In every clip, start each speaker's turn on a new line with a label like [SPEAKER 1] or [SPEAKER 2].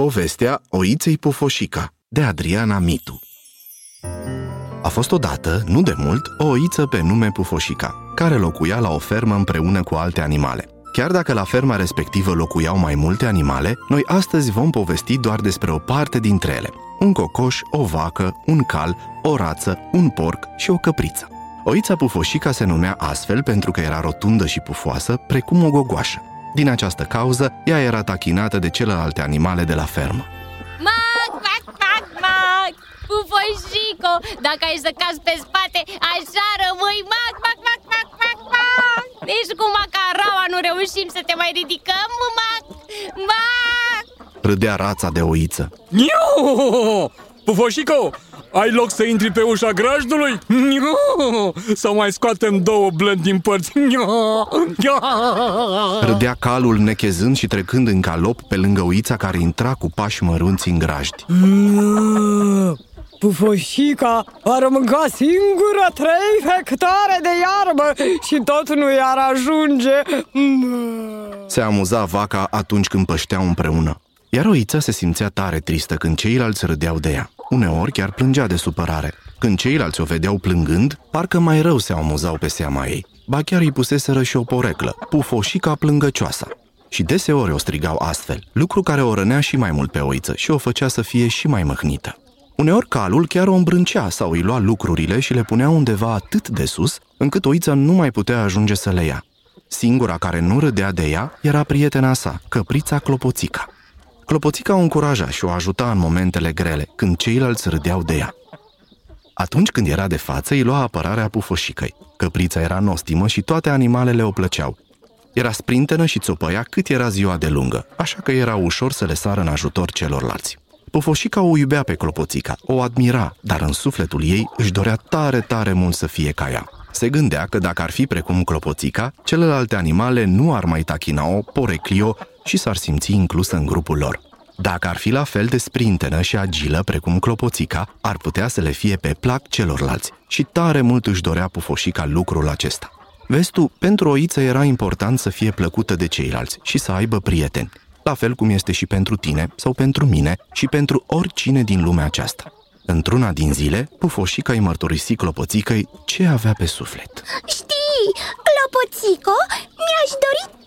[SPEAKER 1] Povestea Oiței Pufoșica de Adriana Mitu A fost odată, nu de mult, o oiță pe nume Pufoșica, care locuia la o fermă împreună cu alte animale. Chiar dacă la ferma respectivă locuiau mai multe animale, noi astăzi vom povesti doar despre o parte dintre ele. Un cocoș, o vacă, un cal, o rață, un porc și o căpriță. Oița pufoșica se numea astfel pentru că era rotundă și pufoasă, precum o gogoașă. Din această cauză, ea era tachinată de celelalte animale de la fermă.
[SPEAKER 2] Mac, mac, mac, mac Pufoșico, dacă ai să cazi pe spate, așa rămâi Mac, mac, mac, mac, mac, mac Deci cu macaraua nu reușim să te mai ridicăm, mac, mac
[SPEAKER 1] Râdea rața de oiță.
[SPEAKER 3] Niu! Pufoșico, ai loc să intri pe ușa grajdului? Niu! Sau mai scoatem două blând din părți? Niu!
[SPEAKER 1] Râdea calul nechezând și trecând în calop pe lângă oița care intra cu pași mărunți în grajdi.
[SPEAKER 4] Pufoșica ar mânca singură trei hectare de iarbă și tot nu i-ar ajunge.
[SPEAKER 1] Se amuza vaca atunci când pășteau împreună. Iar oița se simțea tare tristă când ceilalți râdeau de ea. Uneori chiar plângea de supărare. Când ceilalți o vedeau plângând, parcă mai rău se amuzau pe seama ei. Ba chiar îi puseseră și o poreclă, pufoșica plângăcioasa. Și deseori o strigau astfel, lucru care o rănea și mai mult pe oiță și o făcea să fie și mai măhnită. Uneori calul chiar o îmbrâncea sau îi lua lucrurile și le punea undeva atât de sus, încât oița nu mai putea ajunge să le ia. Singura care nu râdea de ea era prietena sa, căprița Clopoțica. Clopoțica o încuraja și o ajuta în momentele grele, când ceilalți râdeau de ea. Atunci când era de față, îi lua apărarea pufoșicăi. Căprița era nostimă și toate animalele o plăceau. Era sprintenă și țopăia cât era ziua de lungă, așa că era ușor să le sară în ajutor celorlalți. Pufoșica o iubea pe Clopoțica, o admira, dar în sufletul ei își dorea tare, tare mult să fie ca ea. Se gândea că dacă ar fi precum Clopoțica, celelalte animale nu ar mai tachina-o, poreclio și s-ar simți inclusă în grupul lor. Dacă ar fi la fel de sprintenă și agilă precum Clopoțica, ar putea să le fie pe plac celorlalți și tare mult își dorea Pufoșica lucrul acesta. Vezi tu, pentru o oiță era important să fie plăcută de ceilalți și să aibă prieteni, la fel cum este și pentru tine sau pentru mine și pentru oricine din lumea aceasta. Într-una din zile, Pufoșica îi mărturisi Clopoțicăi ce avea pe suflet.
[SPEAKER 5] Știi, Clopoțico, mi-aș dori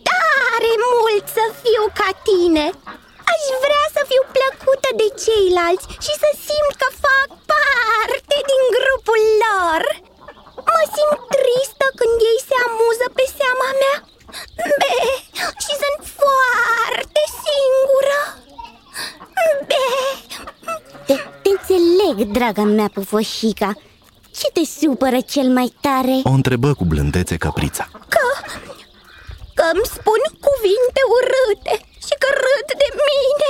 [SPEAKER 5] tare mult să fiu ca tine. Aș vrea să fiu plăcută de ceilalți și să simt că fac parte din grupul lor. Mă simt tristă când ei se amuză pe seama mea. Be, și sunt foarte singură. Be.
[SPEAKER 6] Te, te înțeleg, draga mea pufoșica. Ce te supără cel mai tare?
[SPEAKER 1] O întrebă cu blândețe căprița.
[SPEAKER 5] Că, că îmi spun cuvinte urâte și că râd de mine.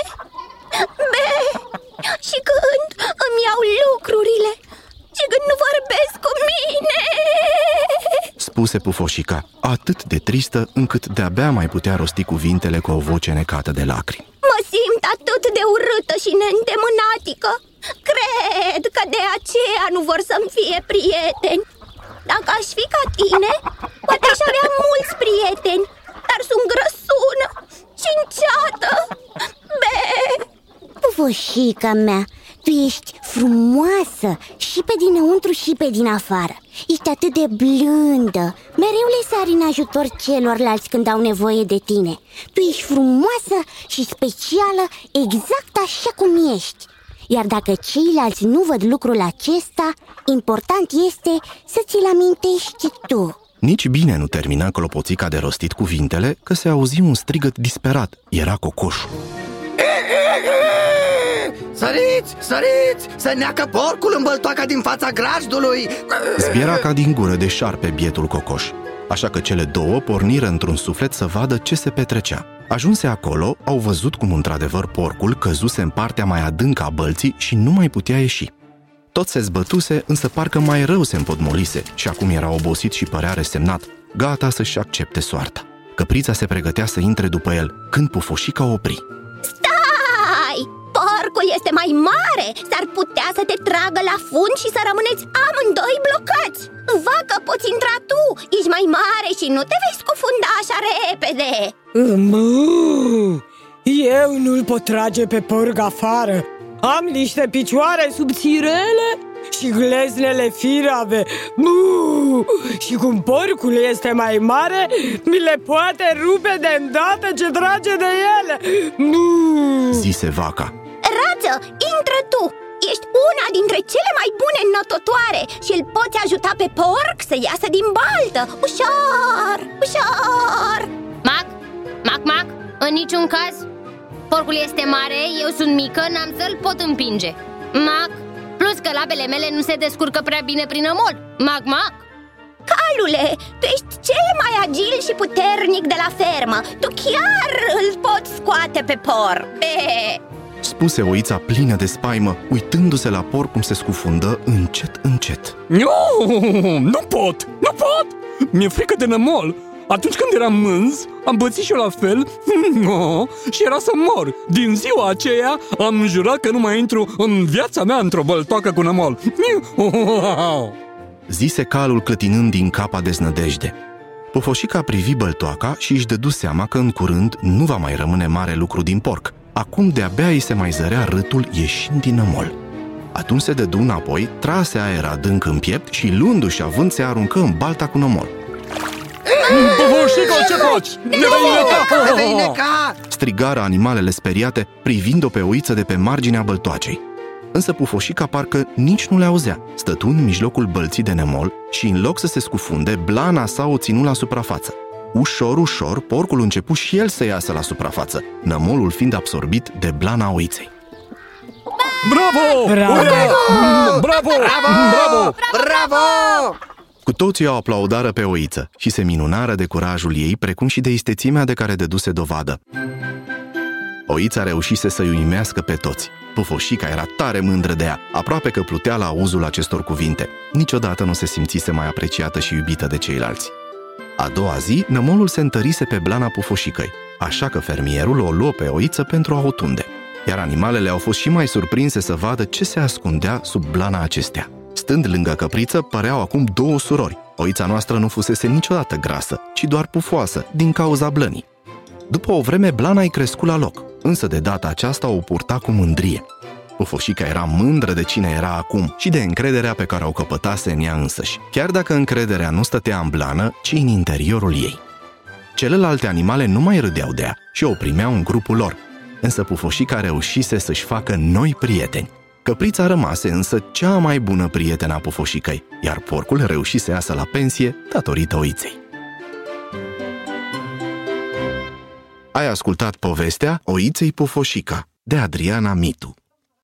[SPEAKER 5] Be, și când îmi iau lucrurile și când nu vorbesc cu mine.
[SPEAKER 1] Spuse pufoșica, atât de tristă încât de-abia mai putea rosti cuvintele cu o voce necată de lacrimi.
[SPEAKER 5] Mă simt atât de urâtă și neîndemânatică. Cred că de aceea nu vor să-mi fie prieteni. Dacă aș fi ca tine, poate aș avea mulți prieteni Dar sunt grăsună și înceată Be,
[SPEAKER 6] Pufoșica mea, tu ești frumoasă și pe dinăuntru și pe din afară. Ești atât de blândă. Mereu le sari în ajutor celorlalți când au nevoie de tine. Tu ești frumoasă și specială exact așa cum ești. Iar dacă ceilalți nu văd lucrul acesta Important este să ți-l amintești tu
[SPEAKER 1] Nici bine nu termina clopoțica de rostit cuvintele, că se auzi un strigăt disperat. Era cocoșul.
[SPEAKER 7] Săriți, săriți, să neacă porcul în băltoaca din fața grajdului
[SPEAKER 1] Zbiera ca din gură de șarpe bietul cocoș. Așa că cele două porniră într-un suflet să vadă ce se petrecea. Ajunse acolo, au văzut cum într-adevăr porcul căzuse în partea mai adâncă a bălții și nu mai putea ieși. Tot se zbătuse, însă parcă mai rău se împotmolise și acum era obosit și părea resemnat, gata să-și accepte soarta. Căprița se pregătea să intre după el, când pufoșica opri.
[SPEAKER 5] Stai! Porcul este mai mare! S-ar putea să te tragă la fund și să rămâneți amândoi blocați! Vacă, poți intra tu! Ești mai mare și nu te vei scufunda așa repede!
[SPEAKER 4] Mă, Eu nu-l pot trage pe porc afară Am niște picioare subțirele și gleznele firave Buu! Și cum porcul este mai mare, mi le poate rupe de îndată ce trage de ele Buu!
[SPEAKER 1] Zise vaca.
[SPEAKER 5] Rață, intră tu! Ești una dintre cele mai bune nototoare și îl poți ajuta pe porc să iasă din baltă Ușor, ușor
[SPEAKER 2] Mac, Mac, Mac, în niciun caz Porcul este mare, eu sunt mică, n-am să-l pot împinge Mac, plus că labele mele nu se descurcă prea bine prin amol Mac, Mac
[SPEAKER 5] Calule, tu ești cel mai agil și puternic de la fermă Tu chiar îl poți scoate pe porc e,
[SPEAKER 1] Spuse oița plină de spaimă, uitându-se la porc cum se scufundă încet, încet.
[SPEAKER 3] Nu, nu pot, nu pot! Mi-e frică de nămol. Atunci când eram mânz, am bățit și eu la fel no, și era să mor. Din ziua aceea am jurat că nu mai intru în viața mea într-o băltoacă cu nămol.
[SPEAKER 1] Zise calul clătinând din capa deznădejde. Pofoșica privi băltoaca și își dădu seama că în curând nu va mai rămâne mare lucru din porc. Acum de-abia îi se mai zărea râtul ieșind din nămol. Atunci se dădu înapoi, trase aer adânc în piept și luându-și avânt se aruncă în balta cu nămol.
[SPEAKER 3] Pofoșico, ce faci? Ne vei
[SPEAKER 7] Vei
[SPEAKER 3] neca!
[SPEAKER 7] neca!
[SPEAKER 1] Strigară animalele speriate, privind-o pe oiță de pe marginea băltoacei. Însă pufoșica parcă nici nu le auzea. Stătu în mijlocul bălții de nemol și în loc să se scufunde, blana sa o ținu la suprafață. Ușor, ușor, porcul începu și el să iasă la suprafață, nămolul fiind absorbit de blana oiței.
[SPEAKER 3] Bravo!
[SPEAKER 4] Bravo!
[SPEAKER 3] Ura! Bravo! Bravo!
[SPEAKER 7] Bravo!
[SPEAKER 1] Cu toții o aplaudară pe oiță și se minunară de curajul ei, precum și de istețimea de care dăduse dovadă. Oița reușise să-i uimească pe toți. Pufoșica era tare mândră de ea, aproape că plutea la auzul acestor cuvinte. Niciodată nu se simțise mai apreciată și iubită de ceilalți. A doua zi, nămolul se întărise pe blana pufoșicăi, așa că fermierul o luă pe oiță pentru a o tunde. Iar animalele au fost și mai surprinse să vadă ce se ascundea sub blana acestea. Stând lângă căpriță, păreau acum două surori. Oița noastră nu fusese niciodată grasă, ci doar pufoasă, din cauza blănii. După o vreme, blana îi crescu la loc, însă de data aceasta o purta cu mândrie. Pufoșica era mândră de cine era acum și de încrederea pe care o căpătase în ea însăși, chiar dacă încrederea nu stătea în blană, ci în interiorul ei. Celelalte animale nu mai râdeau de ea și o primeau în grupul lor, însă Pufoșica reușise să-și facă noi prieteni. Căprița rămase însă cea mai bună prietenă a Pufoșicăi, iar porcul reuși să iasă la pensie datorită oiței. Ai ascultat povestea Oiței Pufoșica de Adriana Mitu.